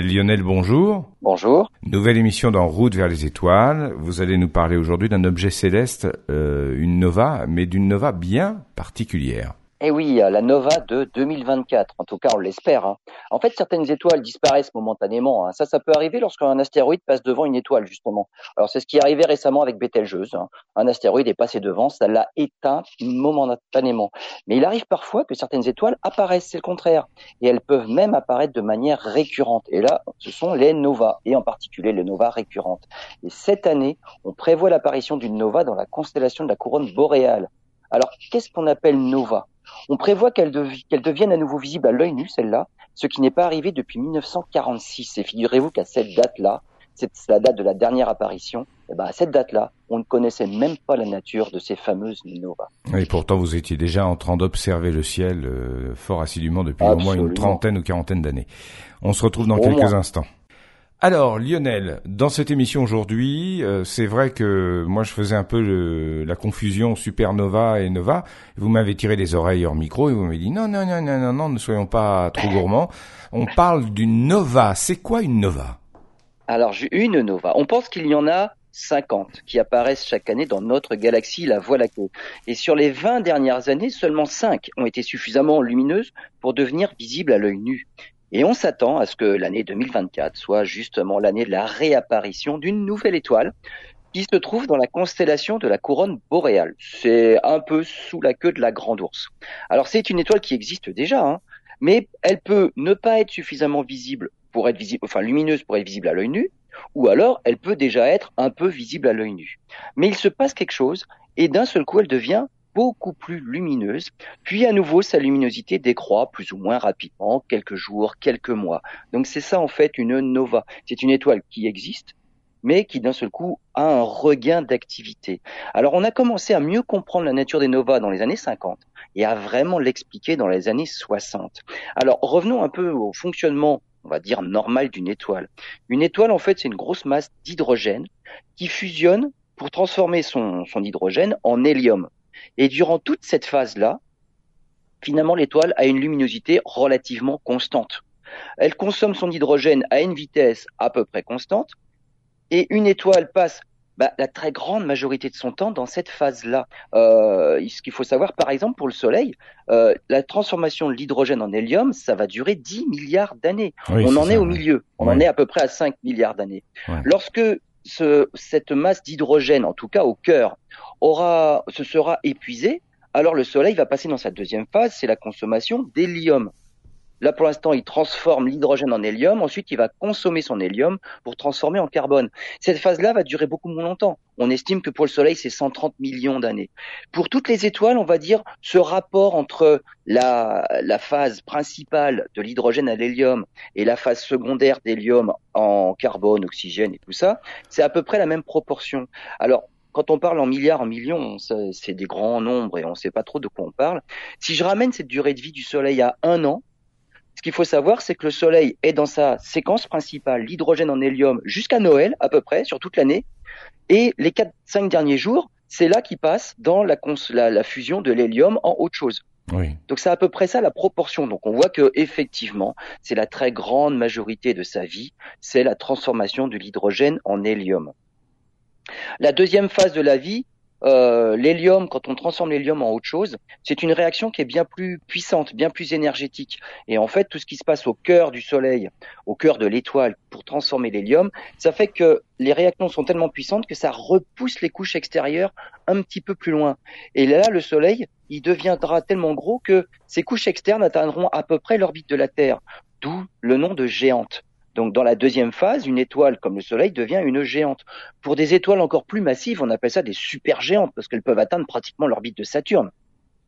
Lionel, bonjour. Bonjour. Nouvelle émission dans Route vers les étoiles. Vous allez nous parler aujourd'hui d'un objet céleste, euh, une nova, mais d'une nova bien particulière. Eh oui, la nova de 2024. En tout cas, on l'espère. Hein. En fait, certaines étoiles disparaissent momentanément. Hein. Ça, ça peut arriver lorsqu'un astéroïde passe devant une étoile, justement. Alors, c'est ce qui est arrivé récemment avec Betelgeuse. Hein. Un astéroïde est passé devant, ça l'a éteint momentanément. Mais il arrive parfois que certaines étoiles apparaissent, c'est le contraire. Et elles peuvent même apparaître de manière récurrente. Et là, ce sont les novas, et en particulier les novas récurrentes. Et cette année, on prévoit l'apparition d'une nova dans la constellation de la couronne boréale. Alors, qu'est-ce qu'on appelle nova? On prévoit qu'elle devienne à nouveau visible à l'œil nu, celle-là, ce qui n'est pas arrivé depuis 1946. Et figurez-vous qu'à cette date-là, c'est la date de la dernière apparition, et eh ben à cette date-là, on ne connaissait même pas la nature de ces fameuses novas. Et pourtant, vous étiez déjà en train d'observer le ciel euh, fort assidûment depuis au moins une trentaine ou quarantaine d'années. On se retrouve dans quelques instants. Alors Lionel, dans cette émission aujourd'hui, euh, c'est vrai que moi je faisais un peu la confusion supernova et nova. Vous m'avez tiré les oreilles hors micro et vous m'avez dit non non non non non non, ne soyons pas trop gourmands. On parle d'une nova. C'est quoi une nova? Alors une nova. On pense qu'il y en a 50 qui apparaissent chaque année dans notre galaxie, la Voie lactée. Et sur les 20 dernières années, seulement 5 ont été suffisamment lumineuses pour devenir visibles à l'œil nu. Et on s'attend à ce que l'année 2024 soit justement l'année de la réapparition d'une nouvelle étoile qui se trouve dans la constellation de la couronne boréale. C'est un peu sous la queue de la grande ours. Alors c'est une étoile qui existe déjà, hein, mais elle peut ne pas être suffisamment visible pour être visible, enfin lumineuse pour être visible à l'œil nu, ou alors elle peut déjà être un peu visible à l'œil nu. Mais il se passe quelque chose et d'un seul coup elle devient beaucoup plus lumineuse, puis à nouveau sa luminosité décroît plus ou moins rapidement, quelques jours, quelques mois. Donc c'est ça en fait une nova. C'est une étoile qui existe, mais qui d'un seul coup a un regain d'activité. Alors on a commencé à mieux comprendre la nature des novas dans les années 50 et à vraiment l'expliquer dans les années 60. Alors revenons un peu au fonctionnement on va dire normal d'une étoile. Une étoile, en fait, c'est une grosse masse d'hydrogène qui fusionne pour transformer son, hydrogène en hélium. Et durant toute cette phase-là, finalement, l'étoile a une luminosité relativement constante. Elle consomme son hydrogène à une vitesse à peu près constante, et une étoile passe bah, la très grande majorité de son temps dans cette phase-là. Euh, ce qu'il faut savoir, par exemple, pour le Soleil, euh, la transformation de l'hydrogène en hélium, ça va durer 10 milliards d'années. on en est au milieu, on en est à peu près à 5 milliards d'années. Lorsque ce, cette masse d'hydrogène, en tout cas au cœur, se sera épuisée, alors le Soleil va passer dans sa deuxième phase, c'est la consommation d'hélium. Là, pour l'instant, il transforme l'hydrogène en hélium. Ensuite, il va consommer son hélium pour transformer en carbone. Cette phase-là va durer beaucoup moins longtemps. On estime que pour le Soleil, c'est 130 millions d'années. Pour toutes les étoiles, on va dire ce rapport entre la, la phase principale de l'hydrogène à l'hélium et la phase secondaire d'hélium en carbone, oxygène et tout ça, c'est à peu près la même proportion. Alors, quand on parle en milliards, en millions, c'est des grands nombres et on ne sait pas trop de quoi on parle. Si je ramène cette durée de vie du Soleil à un an, ce qu'il faut savoir, c'est que le Soleil est dans sa séquence principale, l'hydrogène en hélium, jusqu'à Noël à peu près, sur toute l'année. Et les 4-5 derniers jours, c'est là qu'il passe dans la, la, fusion de l'hélium en autre chose. Donc c'est à peu près ça la proportion. Donc on voit que effectivement, c'est la très grande majorité de sa vie, c'est la transformation de l'hydrogène en hélium. La deuxième phase de la vie, euh, l'hélium, quand on transforme l'hélium en autre chose, c'est une réaction qui est bien plus puissante, bien plus énergétique. Et en fait, tout ce qui se passe au cœur du Soleil, au cœur de l'étoile, pour transformer l'hélium, ça fait que les réactions sont tellement puissantes que ça repousse les couches extérieures un petit peu plus loin. Et là, le Soleil, il deviendra tellement gros que ces couches externes atteindront à peu près l'orbite de la Terre, d'où le nom de géante. Donc dans la deuxième phase, une étoile comme le Soleil devient une géante. Pour des étoiles encore plus massives, on appelle ça des supergéantes parce qu'elles peuvent atteindre pratiquement l'orbite de Saturne.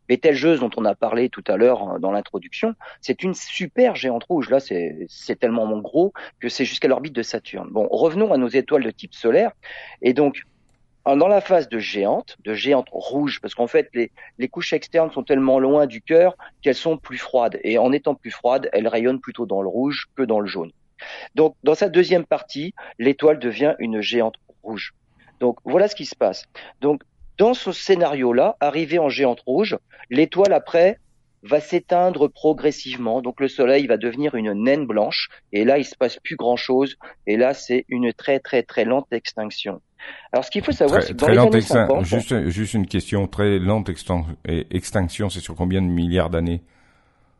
Betelgeuse, dont on a parlé tout à l'heure euh, dans l'introduction, c'est une super géante rouge. Là, c'est tellement gros que c'est jusqu'à l'orbite de Saturne. Bon, revenons à nos étoiles de type solaire. Et donc, dans la phase de géante, de géante rouge, parce qu'en fait, les, couches externes sont tellement loin du cœur qu'elles sont plus froides. Et en étant plus froides, elles rayonnent plutôt dans le rouge que dans le jaune. Donc, dans sa deuxième partie, l'étoile devient une géante rouge. Donc, voilà ce qui se passe. Donc, dans ce scénario-là, arrivé en géante rouge, l'étoile après va s'éteindre progressivement. Donc le Soleil va devenir une naine blanche. Et là, il se passe plus grand-chose. Et là, c'est une très très très lente extinction. Alors ce qu'il faut savoir, c'est que dans les années 50, juste, juste une question très lente extinction, c'est sur combien de milliards d'années?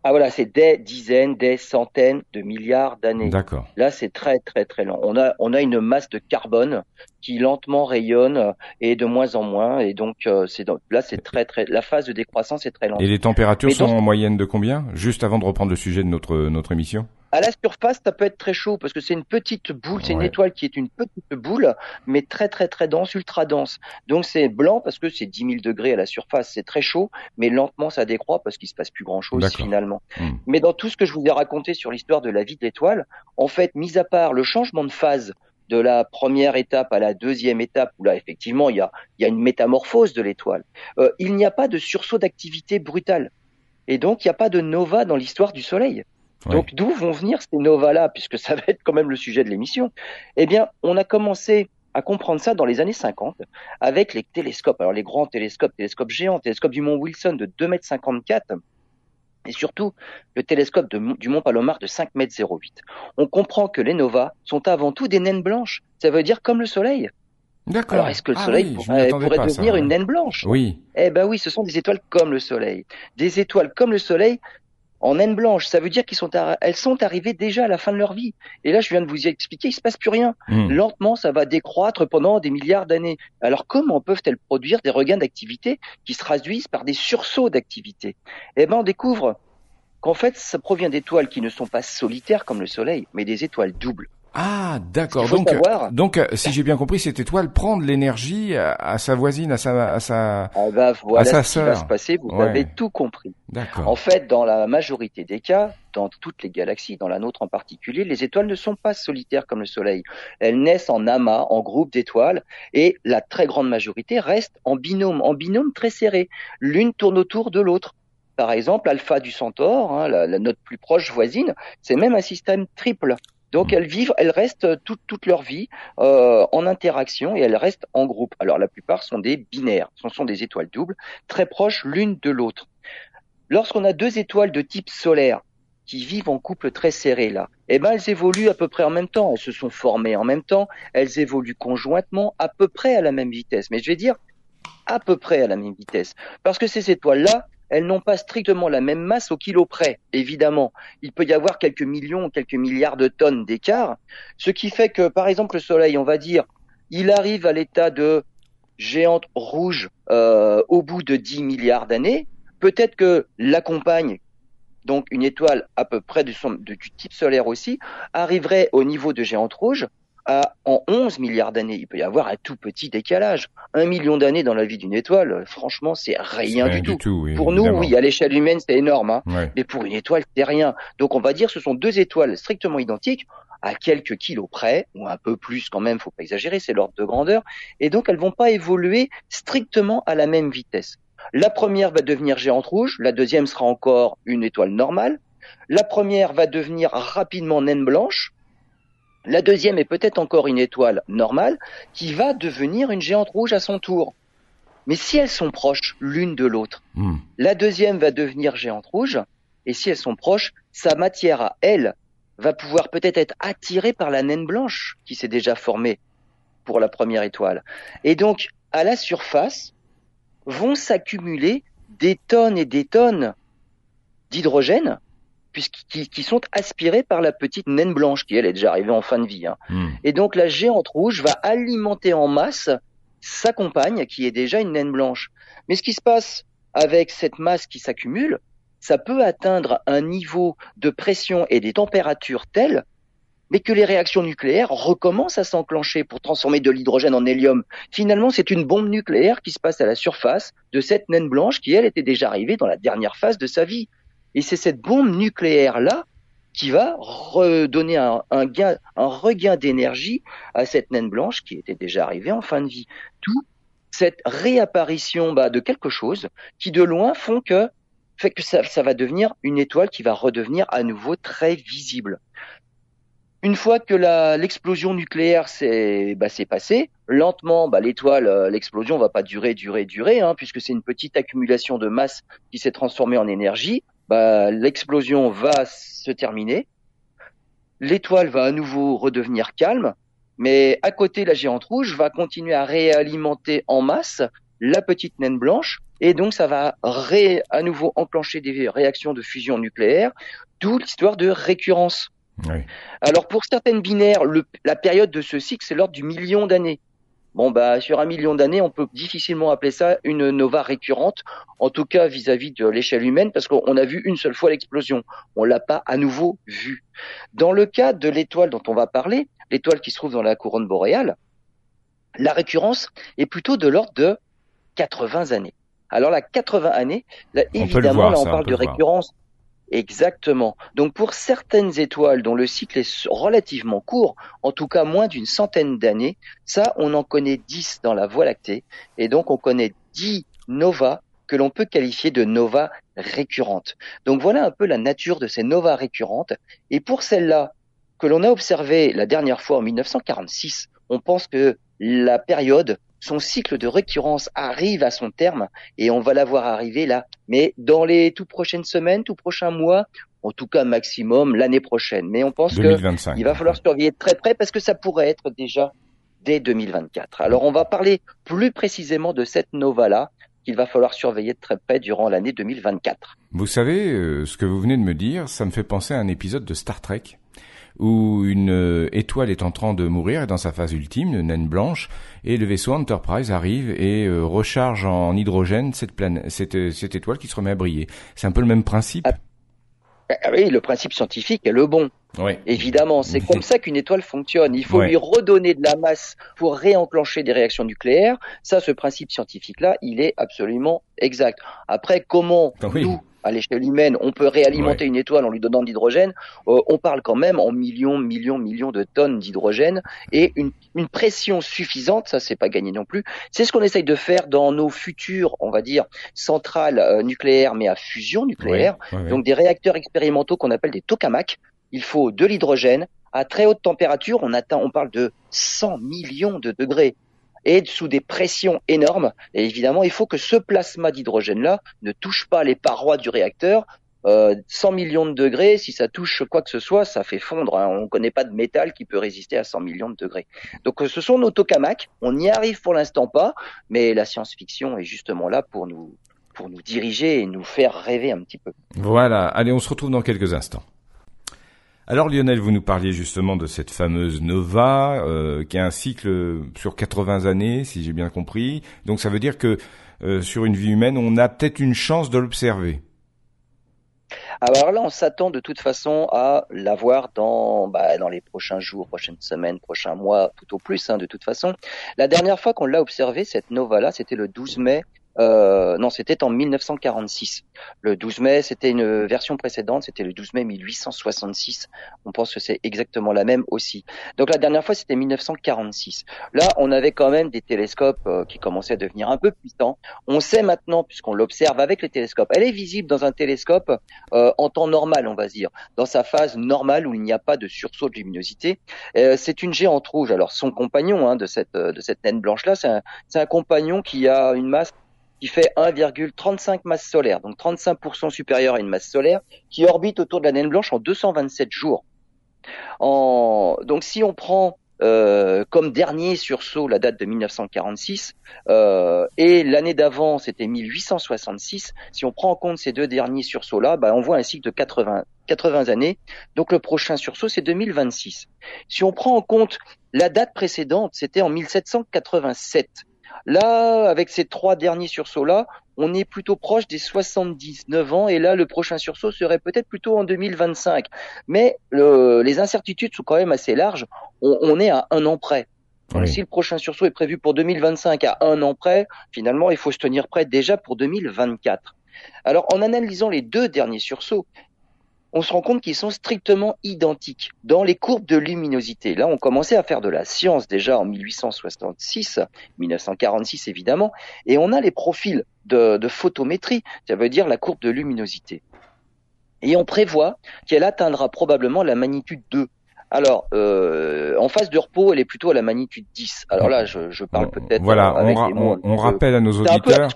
Ah voilà, c'est des dizaines, des centaines de milliards d'années. D'accord. Là, c'est très très très lent. On a on a une masse de carbone qui lentement rayonne et de moins en moins et donc euh, c'est là c'est très très la phase de décroissance est très lente. Et les températures sont en moyenne de combien? Juste avant de reprendre le sujet de notre notre émission? À la surface, ça peut être très chaud parce que c'est une petite boule, c'est une étoile qui est une petite boule, mais très très très dense, ultra dense. Donc c'est blanc parce que c'est 10 000 degrés à la surface, c'est très chaud, mais lentement ça décroît parce qu'il se passe plus grand chose finalement. Hmm. Mais dans tout ce que je vous ai raconté sur l'histoire de la vie de l'étoile, en fait, mis à part le changement de phase de la première étape à la deuxième étape, où là effectivement il y a, y a une métamorphose de l'étoile, euh, il n'y a pas de sursaut d'activité brutale. Et donc il n'y a pas de nova dans l'histoire du Soleil. Donc d'où vont venir ces novas-là, puisque ça va être quand même le sujet de l'émission? Eh bien, on a commencé à comprendre ça dans les années 50 avec les télescopes. Alors les grands télescopes, télescopes géants, télescope du mont Wilson de 2,54 m et surtout le télescope du mont Palomar de 5 m 08. On comprend que les novas sont avant tout des naines blanches. Ça veut dire comme le Soleil. D'accord. Alors est-ce que le ah Soleil pourrait, devenir une naine blanche? Oui. Eh ben oui, ce sont des étoiles comme le Soleil. Des étoiles comme le Soleil en naine blanche. Ça veut dire qu'ils sont, elles sont arrivées déjà à la fin de leur vie. Et là, je viens de vous y expliquer, il se passe plus rien. Hmm. Lentement, ça va décroître pendant des milliards d'années. Alors, comment peuvent-elles produire des regains d'activité qui se traduisent par des sursauts d'activité? Eh ben, on découvre qu'en fait, ça provient d'étoiles qui ne sont pas solitaires comme le Soleil, mais des étoiles doubles. Ah, d'accord. Donc, donc, euh, si j'ai bien compris, cette étoile prend de l'énergie à, sa voisine, à sa, à sa, ah bah, voilà à sa ce qui va se passer. Vous avez tout compris. D'accord. En fait, dans la majorité des cas, dans toutes les galaxies, dans la nôtre en particulier, les étoiles ne sont pas solitaires comme le Soleil. Elles naissent en amas, en groupe d'étoiles, et la très grande majorité reste en binôme, en binôme très serré. L'une tourne autour de l'autre. Par exemple, Alpha du Centaure, hein, la, la, notre plus proche voisine, c'est même un système triple. Donc elles vivent, elles restent toute, leur vie euh, en interaction et elles restent en groupe. Alors la plupart sont des binaires, ce sont des étoiles doubles, très proches l'une de l'autre. Lorsqu'on a deux étoiles de type solaire qui vivent en couple très serré là, eh ben elles évoluent à peu près en même temps, elles se sont formées en même temps, elles évoluent conjointement à peu près à la même vitesse. Mais je vais dire à peu près à la même vitesse, parce que ces étoiles-là, elles n'ont pas strictement la même masse au kilo près, évidemment. Il peut y avoir quelques millions, quelques milliards de tonnes d'écart, ce qui fait que, par exemple, le Soleil, on va dire, il arrive à l'état de géante rouge euh, au bout de 10 milliards d'années. Peut-être que la compagne, donc une étoile à peu près du, du type solaire aussi, arriverait au niveau de géante rouge en 11 milliards d'années. Il peut y avoir un tout petit décalage. Un million d'années dans la vie d'une étoile, franchement, c'est rien, du, tout. pour nous, oui, à l'échelle humaine, c'est énorme. Hein. Mais pour une étoile, c'est rien. Donc on va dire que ce sont deux étoiles strictement identiques à quelques kilos près, ou un peu plus quand même, faut pas exagérer, c'est l'ordre de grandeur. Et donc elles vont pas évoluer strictement à la même vitesse. La première va devenir géante rouge, la deuxième sera encore une étoile normale. La première va devenir rapidement naine blanche, la deuxième est peut-être encore une étoile normale qui va devenir une géante rouge à son tour. Mais si elles sont proches l'une de l'autre, hmm. la deuxième va devenir géante rouge, et si elles sont proches, sa matière à elle va pouvoir peut-être être attirée par la naine blanche qui s'est déjà formée pour la première étoile. Et donc, à la surface, vont s'accumuler des tonnes et des tonnes d'hydrogène qui, sont aspirés par la petite naine blanche qui elle est déjà arrivée en fin de vie. Hein. Hmm. Et donc la géante rouge va alimenter en masse sa compagne qui est déjà une naine blanche. Mais ce qui se passe avec cette masse qui s'accumule, ça peut atteindre un niveau de pression et des températures telles mais que les réactions nucléaires recommencent à s'enclencher pour transformer de l'hydrogène en hélium. Finalement, c'est une bombe nucléaire qui se passe à la surface de cette naine blanche qui, elle, était déjà arrivée dans la dernière phase de sa vie. Et c'est cette bombe nucléaire-là qui va redonner un, gain, un regain d'énergie à cette naine blanche qui était déjà arrivée en fin de vie. Tout cette réapparition bah, de quelque chose qui de loin font que fait que ça, va devenir une étoile qui va redevenir à nouveau très visible. Une fois que l'explosion nucléaire s'est bah, passée, lentement, bah, l'étoile, euh, l'explosion va pas durer, durer, durer, hein, puisque c'est une petite accumulation de masse qui s'est transformée en énergie bah, l'explosion va se terminer, l'étoile va à nouveau redevenir calme, mais à côté, la géante rouge va continuer à réalimenter en masse la petite naine blanche, et donc ça va ré, à nouveau enclencher des réactions de fusion nucléaire, d'où l'histoire de récurrence. Alors pour certaines binaires, le, la période de ce cycle, c'est l'ordre du million d'années. Bon, bah, sur un million d'années, on peut difficilement appeler ça une nova récurrente, en tout cas vis-à-vis de l'échelle humaine, parce qu'on a vu une seule fois l'explosion. On l'a pas à nouveau vue. Dans le cas de l'étoile dont on va parler, l'étoile qui se trouve dans la couronne boréale, la récurrence est plutôt de l'ordre de 80 années. Alors là, 80 années, là, évidemment, là, on parle de récurrence. Exactement. Donc pour certaines étoiles dont le cycle est relativement court, en tout cas moins d'une centaine d'années, ça on en connaît 10 dans la Voie lactée, et donc on connaît 10 novas que l'on peut qualifier de novas récurrentes. Donc voilà un peu la nature de ces novas récurrentes, et pour celles-là que l'on a observées la dernière fois en 1946, on pense que la période son cycle de récurrence arrive à son terme et on va la voir arriver là, mais dans les tout prochaines semaines, tout prochains mois, en tout cas maximum l'année prochaine. Mais on pense qu'il va falloir surveiller très près parce que ça pourrait être déjà dès 2024. Alors on va parler plus précisément de cette nova-là qu'il va falloir surveiller de très près durant l'année 2024. Vous savez, euh, ce que vous venez de me dire, ça me fait penser à un épisode de Star Trek où une euh, étoile est en train de mourir et dans sa phase ultime, une naine blanche, et le vaisseau Enterprise arrive et euh, recharge en hydrogène cette, planète, cette, euh, cette étoile qui se remet à briller. C'est un peu le même principe? Ah, ah oui, le principe scientifique est le bon. Oui. Évidemment, c'est comme ça qu'une étoile fonctionne. Il faut lui redonner de la masse pour réenclencher des réactions nucléaires. Ça, ce principe scientifique-là, il est absolument exact. Après, comment nous, à l'échelle humaine, on peut réalimenter une étoile en lui donnant de l'hydrogène, euh, on parle quand même en millions, millions, millions de tonnes d'hydrogène. Et une, pression suffisante, ça c'est pas gagné non plus. C'est ce qu'on essaye de faire dans nos futures, on va dire, centrales euh, nucléaires, mais à fusion nucléaire, donc des réacteurs expérimentaux qu'on appelle des tokamaks. Il faut de l'hydrogène à très haute température, on atteint, on parle de 100 millions de degrés et sous des pressions énormes. Et évidemment, il faut que ce plasma d'hydrogène-là ne touche pas les parois du réacteur. Euh, 100 millions de degrés, si ça touche quoi que ce soit, ça fait fondre. Hein. On ne connaît pas de métal qui peut résister à 100 millions de degrés. Donc ce sont nos tokamaks. On n'y arrive pour l'instant pas, mais la science-fiction est justement là pour nous pour nous diriger et nous faire rêver un petit peu. Voilà. Allez, on se retrouve dans quelques instants. Alors Lionel, vous nous parliez justement de cette fameuse nova euh, qui a un cycle sur 80 années, si j'ai bien compris. Donc ça veut dire que euh, sur une vie humaine, on a peut-être une chance de l'observer. Alors là, on s'attend de toute façon à l'avoir dans, bah, dans les prochains jours, prochaines semaines, prochains mois, tout au plus, hein, de toute façon. La dernière fois qu'on l'a observé, cette nova-là, c'était le 12 mai euh, non, c'était en 1946. Le 12 mai, c'était une version précédente, c'était le 12 mai 1866. On pense que c'est exactement la même aussi. Donc la dernière fois, c'était 1946. Là, on avait quand même des télescopes euh, qui commençaient à devenir un peu puissants. On sait maintenant, puisqu'on l'observe avec les télescopes, elle est visible dans un télescope euh, en temps normal, on va dire, dans sa phase normale où il n'y a pas de sursaut de luminosité. c'est une géante rouge. Alors son compagnon hein, de cette de cette naine blanche là, c'est un, un compagnon qui a une masse qui fait 1,35 masse solaire, donc 35% supérieur à une masse solaire, qui orbite autour de la naine blanche en 227 jours. En... Donc si on prend euh, comme dernier sursaut la date de 1946 euh, et l'année d'avant c'était 1866, si on prend en compte ces deux derniers sursauts-là, bah, on voit un cycle de 80, 80 années. Donc le prochain sursaut c'est 2026. Si on prend en compte la date précédente, c'était en 1787. Là, avec ces trois derniers sursauts-là, on est plutôt proche des 79 ans et là, le prochain sursaut serait peut-être plutôt en 2025. Mais les incertitudes sont quand même assez larges. On, est à un an près. Si le prochain sursaut est prévu pour 2025 à un an près, finalement, il faut se tenir prêt déjà pour 2024. Alors, en analysant les deux derniers sursauts, on se rend compte qu'ils sont strictement identiques dans les courbes de luminosité. Là, on commençait à faire de la science déjà en 1866, 1946 évidemment, et on a les profils de, photométrie, ça veut dire la courbe de luminosité. Et on prévoit qu'elle atteindra probablement la magnitude 2. Alors, euh, en phase de repos, elle est plutôt à la magnitude 10. Alors là, je, parle peut-être voilà, on, rappelle à nos auditeurs.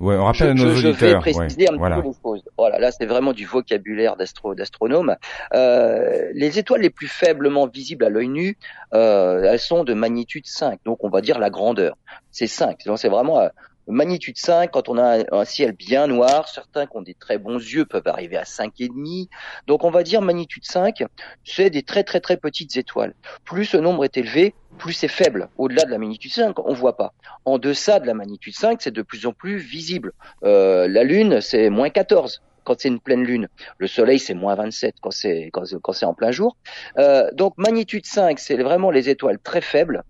Ouais, on rappelle je, à nos je, auditeurs. vais préciser un voilà. petit peu les choses. Voilà, là c'est vraiment du vocabulaire d'astro d'astronome. Euh, les étoiles les plus faiblement visibles à l'œil nu, euh, elles sont de magnitude 5, donc on va dire la grandeur. C'est 5. Donc c'est vraiment euh, magnitude 5 quand on a un, ciel bien noir. Certains qui ont des très bons yeux peuvent arriver à 5 et demi. Donc on va dire magnitude 5, c'est des très très très petites étoiles. Plus ce nombre est élevé, plus c'est faible. Au-delà de la magnitude 5, on voit pas. En deçà de la magnitude 5, c'est de plus en plus visible. Euh, la Lune, c'est moins 14 quand c'est une pleine lune. Le Soleil, c'est moins 27 quand c'est quand, quand c'est en plein jour. Euh, donc magnitude 5, c'est vraiment les étoiles très faibles.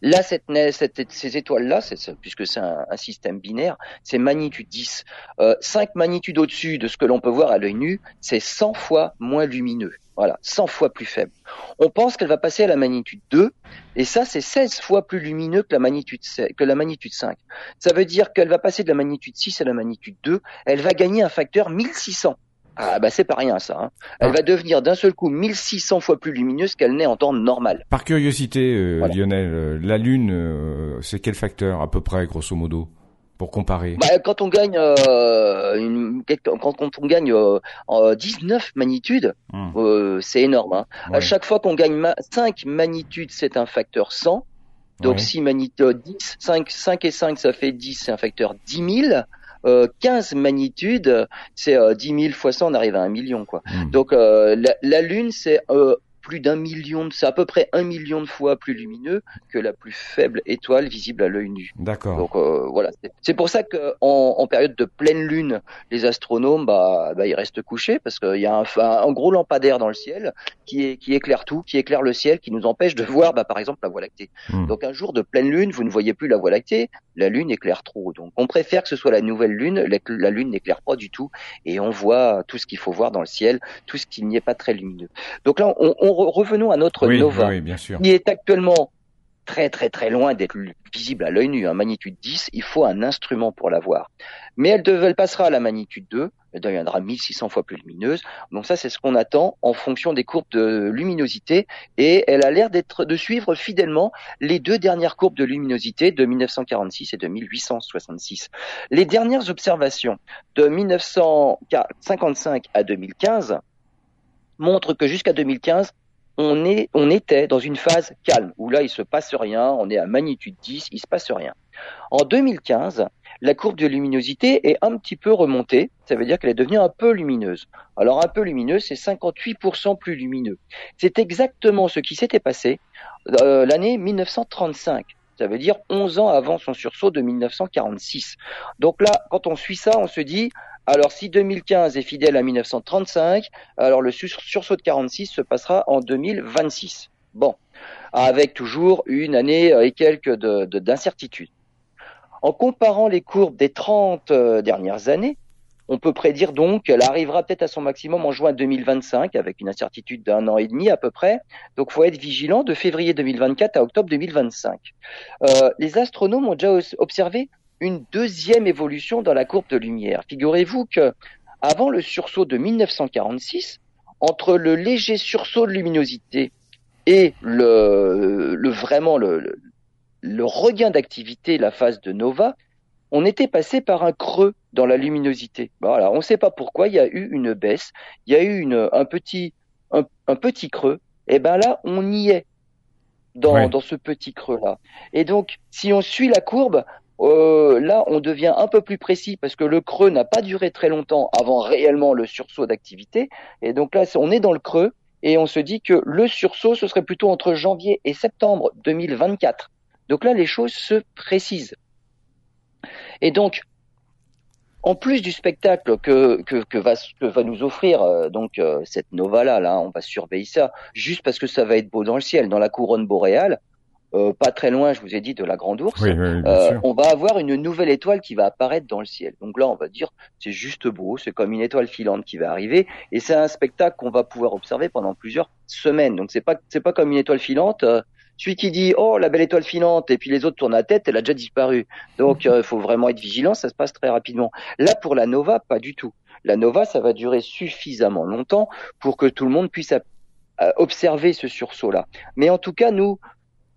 Là, cette, cette, ces étoiles-là, puisque c'est un, un, système binaire, c'est magnitude 10. Euh, 5 magnitudes au-dessus de ce que l'on peut voir à l'œil nu, c'est 100 fois moins lumineux. Voilà, 100 fois plus faible. On pense qu'elle va passer à la magnitude 2, et ça, c'est 16 fois plus lumineux que la magnitude, que la magnitude 5. Ça veut dire qu'elle va passer de la magnitude 6 à la magnitude 2, elle va gagner un facteur 1600. Ah bah c'est pas rien ça. Hein. Elle ah. va devenir d'un seul coup 1600 fois plus lumineuse qu'elle n'est en temps normal. Par curiosité, euh, voilà. Lionel, euh, la Lune, euh, c'est quel facteur à peu près, grosso modo pour comparer? Bah, Quand on gagne, euh, une, quand, quand, on gagne euh, 19 magnitudes, hum. c'est énorme. Hein. Ouais. À chaque fois qu'on gagne ma 5 magnitudes, c'est un facteur 100. Donc ouais. 6 magnitudes, 10, 5, 5 et 5, ça fait 10, c'est un facteur 10 000. Euh, 15 magnitudes, c'est euh, 10 000 fois 100, on arrive à un million. quoi. Mmh. Donc euh, la, la, Lune, c'est euh, plus d'un million, c'est à peu près un million de fois plus lumineux que la plus faible étoile visible à l'œil nu. D'accord. Donc euh, voilà, c'est pour ça que en, en, période de pleine lune, les astronomes, bah, bah ils restent couchés parce qu'il y a un, un, gros lampadaire dans le ciel qui, est, qui éclaire tout, qui éclaire le ciel, qui nous empêche de voir, bah, par exemple, la Voie lactée. Mmh. Donc un jour de pleine lune, vous ne voyez plus la Voie lactée, la lune éclaire trop. Donc on préfère que ce soit la nouvelle lune, la, la lune n'éclaire pas du tout et on voit tout ce qu'il faut voir dans le ciel, tout ce qui n'y est pas très lumineux. Donc là, on, on revenons à notre oui, nova, oui, bien sûr. qui est actuellement très très très loin d'être visible à l'œil nu, à magnitude 10, il faut un instrument pour la voir. Mais elle passera à la magnitude 2, elle deviendra 1600 fois plus lumineuse. Donc ça, c'est ce qu'on attend en fonction des courbes de luminosité. Et elle a l'air d'être de suivre fidèlement les deux dernières courbes de luminosité de 1946 et de 1866. Les dernières observations de 1955 à 2015 montrent que jusqu'à 2015, on, est, on était dans une phase calme, où là, il se passe rien, on est à magnitude 10, il se passe rien. En 2015, la courbe de luminosité est un petit peu remontée, ça veut dire qu'elle est devenue un peu lumineuse. Alors un peu lumineuse, c'est 58% plus lumineux. C'est exactement ce qui s'était passé euh, l'année 1935. Ça veut dire 11 ans avant son sursaut de 1946. Donc là, quand on suit ça, on se dit, alors si 2015 est fidèle à 1935, alors le sursaut de 46 se passera en 2026. Bon, avec toujours une année et quelques d'incertitude. De, en comparant les courbes des 30 dernières années, on peut prédire donc qu'elle arrivera peut-être à son maximum en juin 2025, avec une incertitude d'un an et demi à peu près. Donc, faut être vigilant de février 2024 à octobre 2025. Euh, les astronomes ont déjà observé une deuxième évolution dans la courbe de lumière. Figurez-vous que avant le sursaut de 1946, entre le léger sursaut de luminosité et le, le vraiment le, regain d'activité, la phase de nova, on était passé par un creux dans la luminosité. Voilà, on ne sait pas pourquoi, il y a eu une baisse, il y a eu une, un, petit, un, un petit creux, et ben là, on y est dans, ouais. dans ce petit creux-là. Et donc, si on suit la courbe, euh, là, on devient un peu plus précis parce que le creux n'a pas duré très longtemps avant réellement le sursaut d'activité. Et donc là, on est dans le creux et on se dit que le sursaut, ce serait plutôt entre janvier et septembre 2024. Donc là, les choses se précisent. Et donc, en plus du spectacle que, que, que, va, que va nous offrir euh, donc euh, cette nova-là, là, on va surveiller ça, juste parce que ça va être beau dans le ciel, dans la couronne boréale, euh, pas très loin, je vous ai dit, de la Grande Ourse, oui, oui, euh, on va avoir une nouvelle étoile qui va apparaître dans le ciel. Donc là, on va dire, c'est juste beau, c'est comme une étoile filante qui va arriver, et c'est un spectacle qu'on va pouvoir observer pendant plusieurs semaines. Donc c'est pas c'est pas comme une étoile filante. Euh, celui qui dit oh la belle étoile filante et puis les autres tournent la tête, elle a déjà disparu. Donc il euh, faut vraiment être vigilant, ça se passe très rapidement. Là pour la nova, pas du tout. La nova, ça va durer suffisamment longtemps pour que tout le monde puisse observer ce sursaut-là. Mais en tout cas, nous,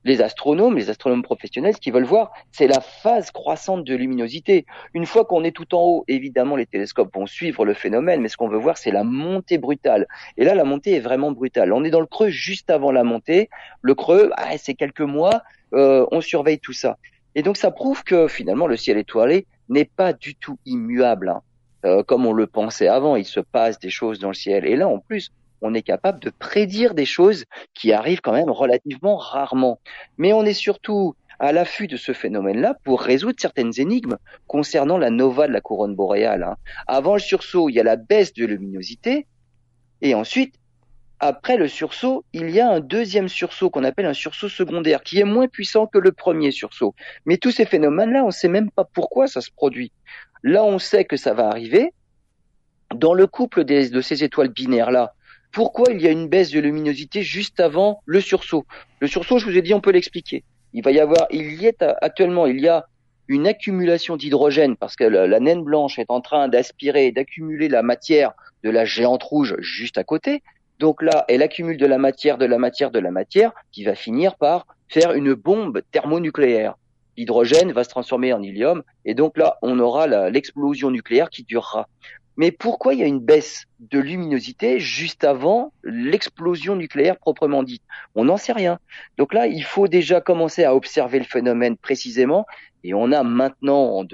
les astronomes, les astronomes professionnels, ce qu'ils veulent voir, c'est la phase croissante de luminosité. Une fois qu'on est tout en haut, évidemment, les télescopes vont suivre le phénomène, mais ce qu'on veut voir, c'est la montée brutale. Et là, la montée est vraiment brutale. On est dans le creux juste avant la montée. Le creux, ah, c'est quelques mois, euh, on surveille tout ça. Et donc, ça prouve que finalement, le ciel étoilé n'est pas du tout immuable, hein. euh, comme on le pensait avant. Il se passe des choses dans le ciel. Et là, en plus, on est capable de prédire des choses qui arrivent quand même relativement rarement. Mais on est surtout à l'affût de ce phénomène-là pour résoudre certaines énigmes concernant la nova de la couronne boréale. Hein. Avant le sursaut, il y a la baisse de luminosité, et ensuite, après le sursaut, il y a un deuxième sursaut qu'on appelle un sursaut secondaire, qui est moins puissant que le premier sursaut. Mais tous ces phénomènes-là, on ne sait même pas pourquoi ça se produit. Là, on sait que ça va arriver. Dans le couple de ces étoiles binaires-là, pourquoi il y a une baisse de luminosité juste avant le sursaut. Le sursaut, je vous ai dit, on peut l'expliquer. Il va y avoir, il y est actuellement, il y a une accumulation d'hydrogène parce que la, naine blanche est en train d'aspirer, d'accumuler la matière de la géante rouge juste à côté. Donc là, elle accumule de la matière, de la matière, de la matière, qui va finir par faire une bombe thermonucléaire. L'hydrogène va se transformer en hélium, et donc là, on aura l'explosion nucléaire qui durera. Mais pourquoi il y a une baisse de luminosité juste avant l'explosion nucléaire proprement dite? On n'en sait rien. Donc là, il faut déjà commencer à observer le phénomène précisément. Et on a maintenant, en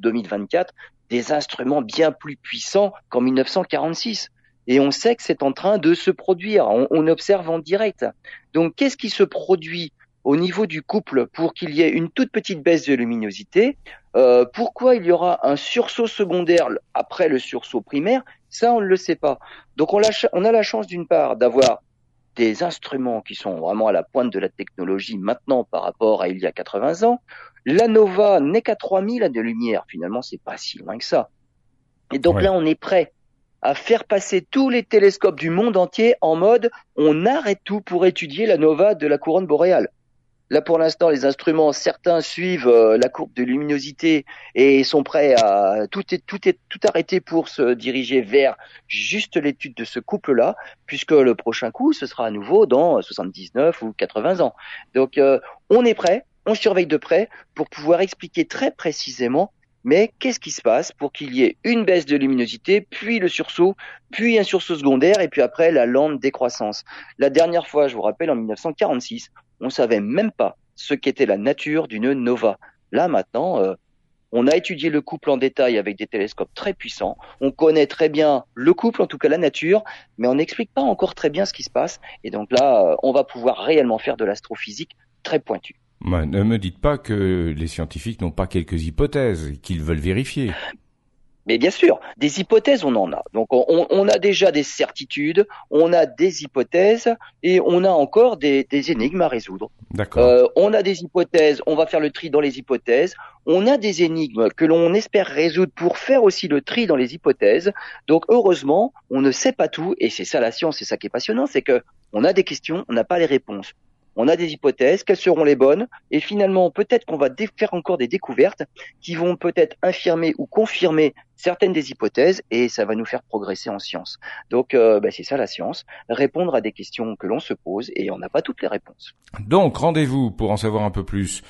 2024, des instruments bien plus puissants qu'en 1946. Et on sait que c'est en train de se produire. On, on observe en direct. Donc, qu'est-ce qui se produit au niveau du couple pour qu'il y ait une toute petite baisse de luminosité. Euh, pourquoi il y aura un sursaut secondaire après le sursaut primaire? Ça, on ne le sait pas. Donc on, on a la chance d'une part d'avoir des instruments qui sont vraiment à la pointe de la technologie maintenant par rapport à il y a 80 ans. La nova n'est qu'à 3000 années-lumière. Finalement, c'est pas si loin que ça. Et donc là, on est prêt à faire passer tous les télescopes du monde entier en mode on arrête tout pour étudier la nova de la couronne boréale. Là, pour l'instant, les instruments, certains suivent euh, la courbe de luminosité et sont prêts à tout est tout est tout arrêter pour se diriger vers juste l'étude de ce couple-là, puisque le prochain coup, ce sera à nouveau dans 79 ou 80 ans. Donc, euh, on est prêt, on surveille de près pour pouvoir expliquer très précisément mais qu'est-ce qui se passe pour qu'il y ait une baisse de luminosité, puis le sursaut, puis un sursaut secondaire, et puis après la lente décroissance La dernière fois, je vous rappelle, en 1946, on savait même pas ce qu'était la nature d'une nova. Là maintenant, euh, on a étudié le couple en détail avec des télescopes très puissants. On connaît très bien le couple, en tout cas la nature, mais on n'explique pas encore très bien ce qui se passe. Et donc là, euh, on va pouvoir réellement faire de l'astrophysique très pointue. ne me dites pas que les scientifiques n'ont pas quelques hypothèses qu'ils veulent vérifier. Mais bien sûr, des hypothèses, on en a. Donc on, on, a déjà des certitudes, on a des hypothèses et on a encore des, des énigmes à résoudre. D'accord. Euh, on a des hypothèses, on va faire le tri dans les hypothèses. On a des énigmes que l'on espère résoudre pour faire aussi le tri dans les hypothèses. Donc heureusement, on ne sait pas tout et c'est ça la science, c'est ça qui est passionnant, c'est que on a des questions, on n'a pas les réponses on a des hypothèses, quelles seront les bonnes, et finalement peut-être qu'on va faire encore des découvertes qui vont peut-être infirmer ou confirmer certaines des hypothèses, et ça va nous faire progresser en science. Donc euh, bah, c'est ça la science, répondre à des questions que l'on se pose, et on n'a pas toutes les réponses. Donc rendez-vous pour en savoir un peu plus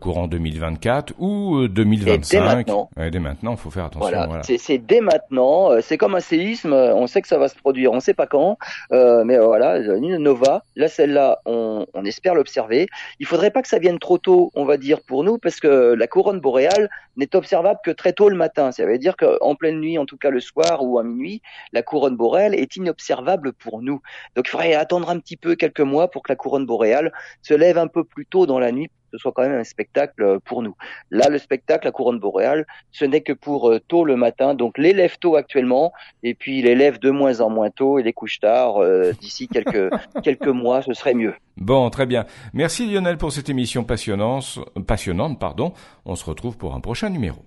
courant 2024 ou 2025. Euh, dès maintenant. dès maintenant, il faut faire attention. Voilà, c'est dès maintenant. Euh, c'est comme un séisme. On sait que ça va se produire. On sait pas quand, euh, mais voilà, une nova. Là, celle-là, on, on espère l'observer. Il faudrait pas que ça vienne trop tôt, on va dire pour nous, parce que la couronne boréale n'est observable que très tôt le matin. Ça veut dire qu'en pleine nuit, en tout cas le soir ou à minuit, la couronne boréale est inobservable pour nous. Donc, il faudrait attendre un petit peu quelques mois pour que la couronne boréale se lève un peu plus tôt dans la nuit ce soit quand même un spectacle euh, pour nous. Là, le spectacle, la couronne boréale, ce n'est que pour euh, tôt le matin. Donc, les lève tôt actuellement, et puis les lève de moins en moins tôt et les couche tard. Euh, d'ici quelques quelques mois, ce serait mieux. Bon, très bien. Merci Lionel pour cette émission passionnante. Passionnante, pardon. On se retrouve pour un prochain numéro.